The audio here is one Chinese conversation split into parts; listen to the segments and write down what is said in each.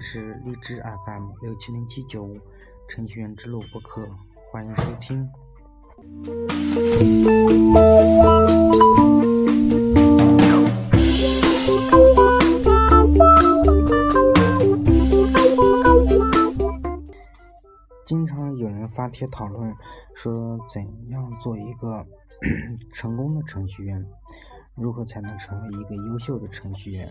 是荔枝 FM 六七零七九五程序员之路播客，欢迎收听。经常有人发帖讨论，说怎样做一个成功的程序员，如何才能成为一个优秀的程序员？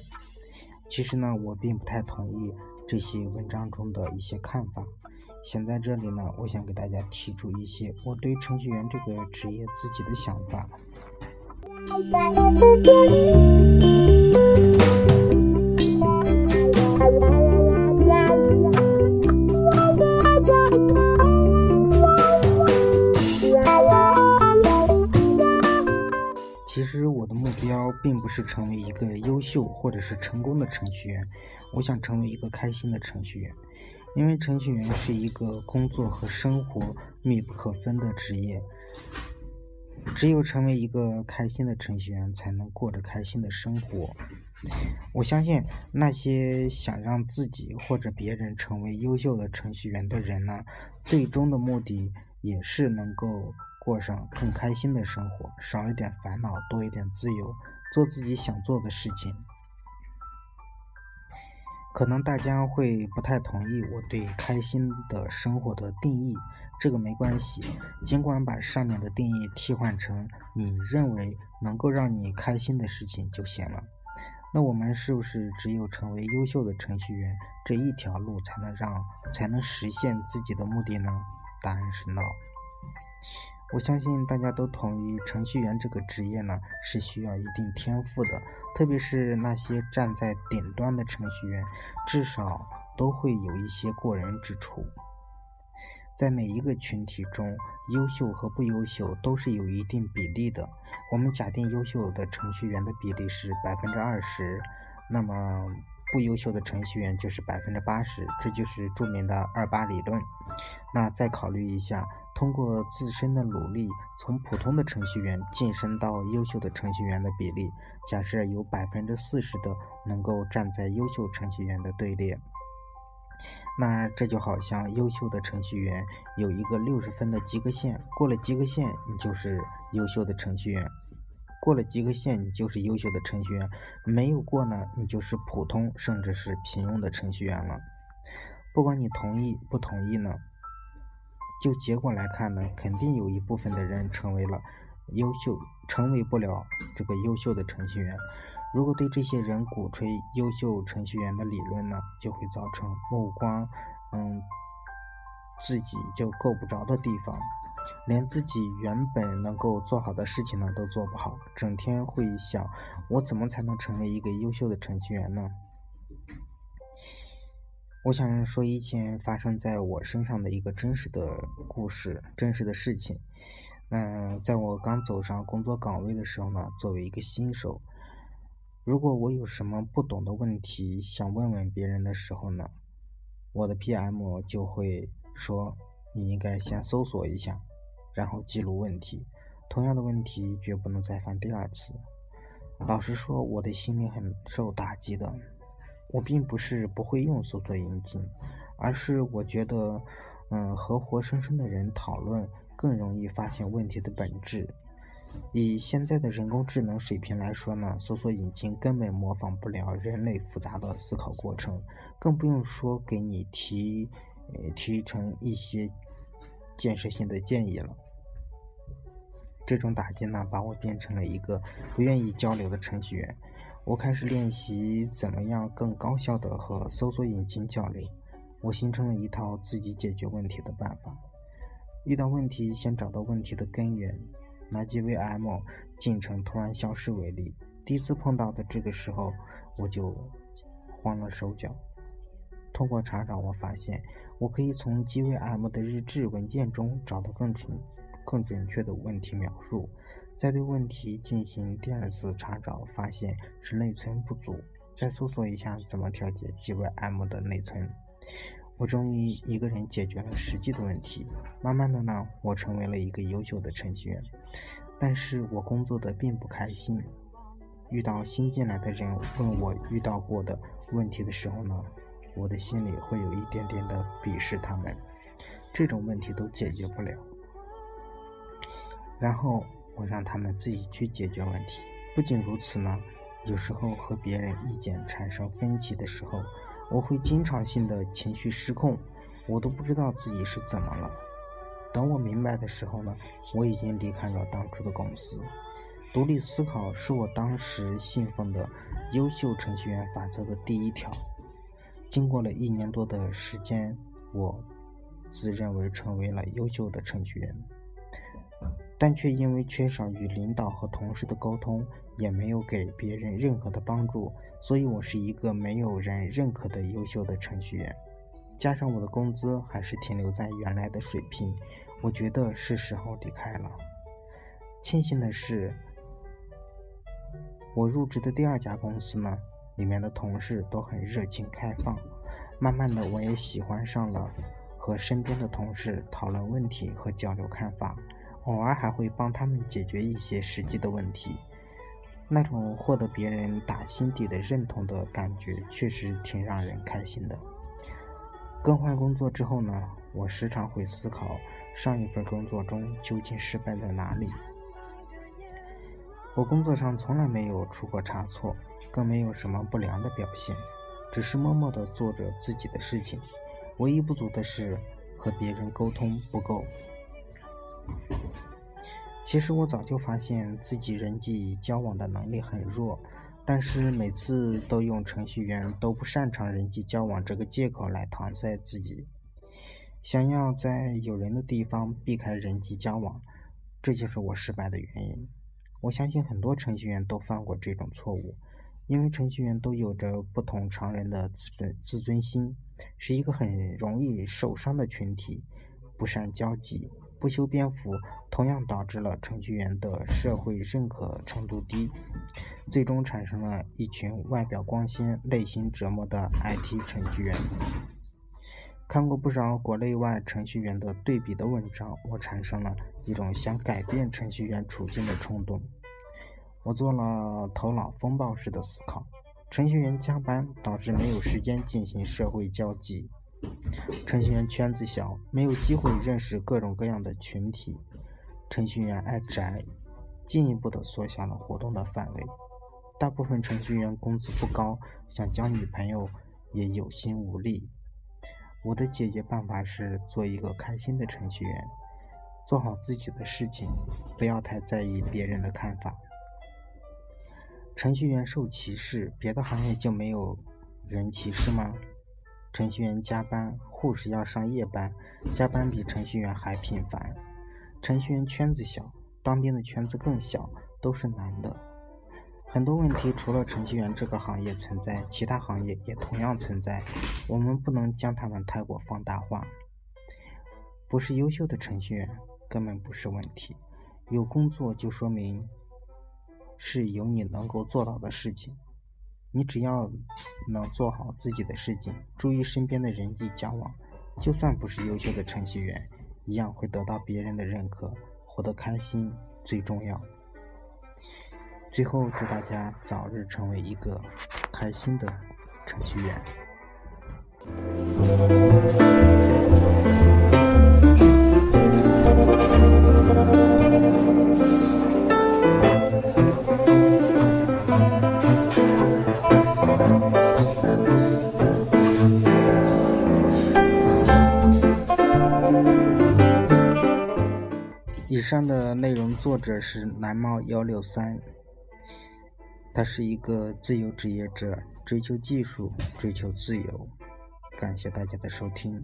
其实呢，我并不太同意这些文章中的一些看法。想在这里呢，我想给大家提出一些我对程序员这个职业自己的想法。标并不是成为一个优秀或者是成功的程序员，我想成为一个开心的程序员。因为程序员是一个工作和生活密不可分的职业，只有成为一个开心的程序员，才能过着开心的生活。我相信那些想让自己或者别人成为优秀的程序员的人呢，最终的目的也是能够过上更开心的生活，少一点烦恼，多一点自由，做自己想做的事情。可能大家会不太同意我对开心的生活的定义，这个没关系，尽管把上面的定义替换成你认为能够让你开心的事情就行了。那我们是不是只有成为优秀的程序员这一条路才能让才能实现自己的目的呢？答案是 no。我相信大家都同意，程序员这个职业呢是需要一定天赋的，特别是那些站在顶端的程序员，至少都会有一些过人之处。在每一个群体中，优秀和不优秀都是有一定比例的。我们假定优秀的程序员的比例是百分之二十，那么不优秀的程序员就是百分之八十，这就是著名的二八理论。那再考虑一下。通过自身的努力，从普通的程序员晋升到优秀的程序员的比例，假设有百分之四十的能够站在优秀程序员的队列，那这就好像优秀的程序员有一个六十分的及格线，过了及格线，你就是优秀的程序员；过了及格线，你就是优秀的程序员；没有过呢，你就是普通甚至是平庸的程序员了。不管你同意不同意呢？就结果来看呢，肯定有一部分的人成为了优秀，成为不了这个优秀的程序员。如果对这些人鼓吹优秀程序员的理论呢，就会造成目光，嗯，自己就够不着的地方，连自己原本能够做好的事情呢都做不好，整天会想我怎么才能成为一个优秀的程序员呢？我想说一件发生在我身上的一个真实的故事，真实的事情。嗯，在我刚走上工作岗位的时候呢，作为一个新手，如果我有什么不懂的问题想问问别人的时候呢，我的 PM 就会说你应该先搜索一下，然后记录问题，同样的问题绝不能再犯第二次。老实说，我的心里很受打击的。我并不是不会用搜索引擎，而是我觉得，嗯，和活生生的人讨论更容易发现问题的本质。以现在的人工智能水平来说呢，搜索引擎根本模仿不了人类复杂的思考过程，更不用说给你提，呃，提成一些建设性的建议了。这种打击呢，把我变成了一个不愿意交流的程序员。我开始练习怎么样更高效的和搜索引擎交流。我形成了一套自己解决问题的办法。遇到问题，先找到问题的根源。拿 GVM 进程突然消失为例，第一次碰到的这个时候，我就慌了手脚。通过查找，我发现我可以从 GVM 的日志文件中找到更准、更准确的问题描述。再对问题进行第二次查找，发现是内存不足。再搜索一下怎么调节 JVM 的内存，我终于一个人解决了实际的问题。慢慢的呢，我成为了一个优秀的程序员，但是我工作的并不开心。遇到新进来的人问我遇到过的问题的时候呢，我的心里会有一点点的鄙视他们。这种问题都解决不了，然后我让他们自己去解决问题。不仅如此呢，有时候和别人意见产生分歧的时候，我会经常性的情绪失控，我都不知道自己是怎么了。等我明白的时候呢，我已经离开了当初的公司。独立思考是我当时信奉的优秀程序员法则的第一条。经过了一年多的时间，我。自认为成为了优秀的程序员，但却因为缺少与领导和同事的沟通，也没有给别人任何的帮助，所以我是一个没有人认可的优秀的程序员。加上我的工资还是停留在原来的水平，我觉得是时候离开了。庆幸的是，我入职的第二家公司呢，里面的同事都很热情开放，慢慢的我也喜欢上了。和身边的同事讨论问题和交流看法，偶尔还会帮他们解决一些实际的问题。那种获得别人打心底的认同的感觉，确实挺让人开心的。更换工作之后呢，我时常会思考上一份工作中究竟失败在哪里。我工作上从来没有出过差错，更没有什么不良的表现，只是默默地做着自己的事情。唯一不足的是和别人沟通不够。其实我早就发现自己人际交往的能力很弱，但是每次都用程序员都不擅长人际交往这个借口来搪塞自己，想要在有人的地方避开人际交往，这就是我失败的原因。我相信很多程序员都犯过这种错误。因为程序员都有着不同常人的自尊自尊心，是一个很容易受伤的群体，不善交际，不修边幅，同样导致了程序员的社会认可程度低，最终产生了一群外表光鲜、内心折磨的 IT 程序员。看过不少国内外程序员的对比的文章，我产生了一种想改变程序员处境的冲动。我做了头脑风暴式的思考：程序员加班导致没有时间进行社会交际；程序员圈子小，没有机会认识各种各样的群体；程序员爱宅，进一步的缩小了活动的范围；大部分程序员工资不高，想交女朋友也有心无力。我的解决办法是做一个开心的程序员，做好自己的事情，不要太在意别人的看法。程序员受歧视，别的行业就没有人歧视吗？程序员加班，护士要上夜班，加班比程序员还频繁。程序员圈子小，当兵的圈子更小，都是男的。很多问题除了程序员这个行业存在，其他行业也同样存在。我们不能将他们太过放大化。不是优秀的程序员根本不是问题，有工作就说明。是有你能够做到的事情，你只要能做好自己的事情，注意身边的人际交往，就算不是优秀的程序员，一样会得到别人的认可，活得开心最重要。最后，祝大家早日成为一个开心的程序员。作者是蓝猫幺六三，他是一个自由职业者，追求技术，追求自由。感谢大家的收听。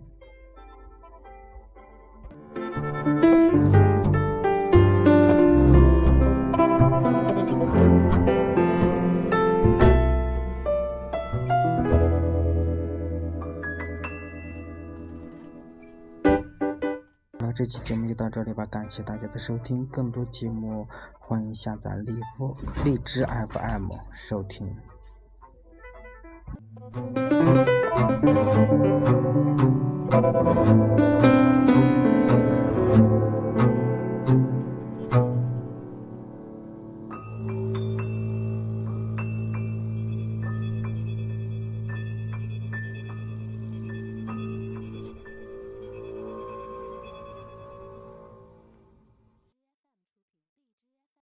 这期节目就到这里吧，感谢大家的收听。更多节目欢迎下载荔夫荔枝 FM 收听。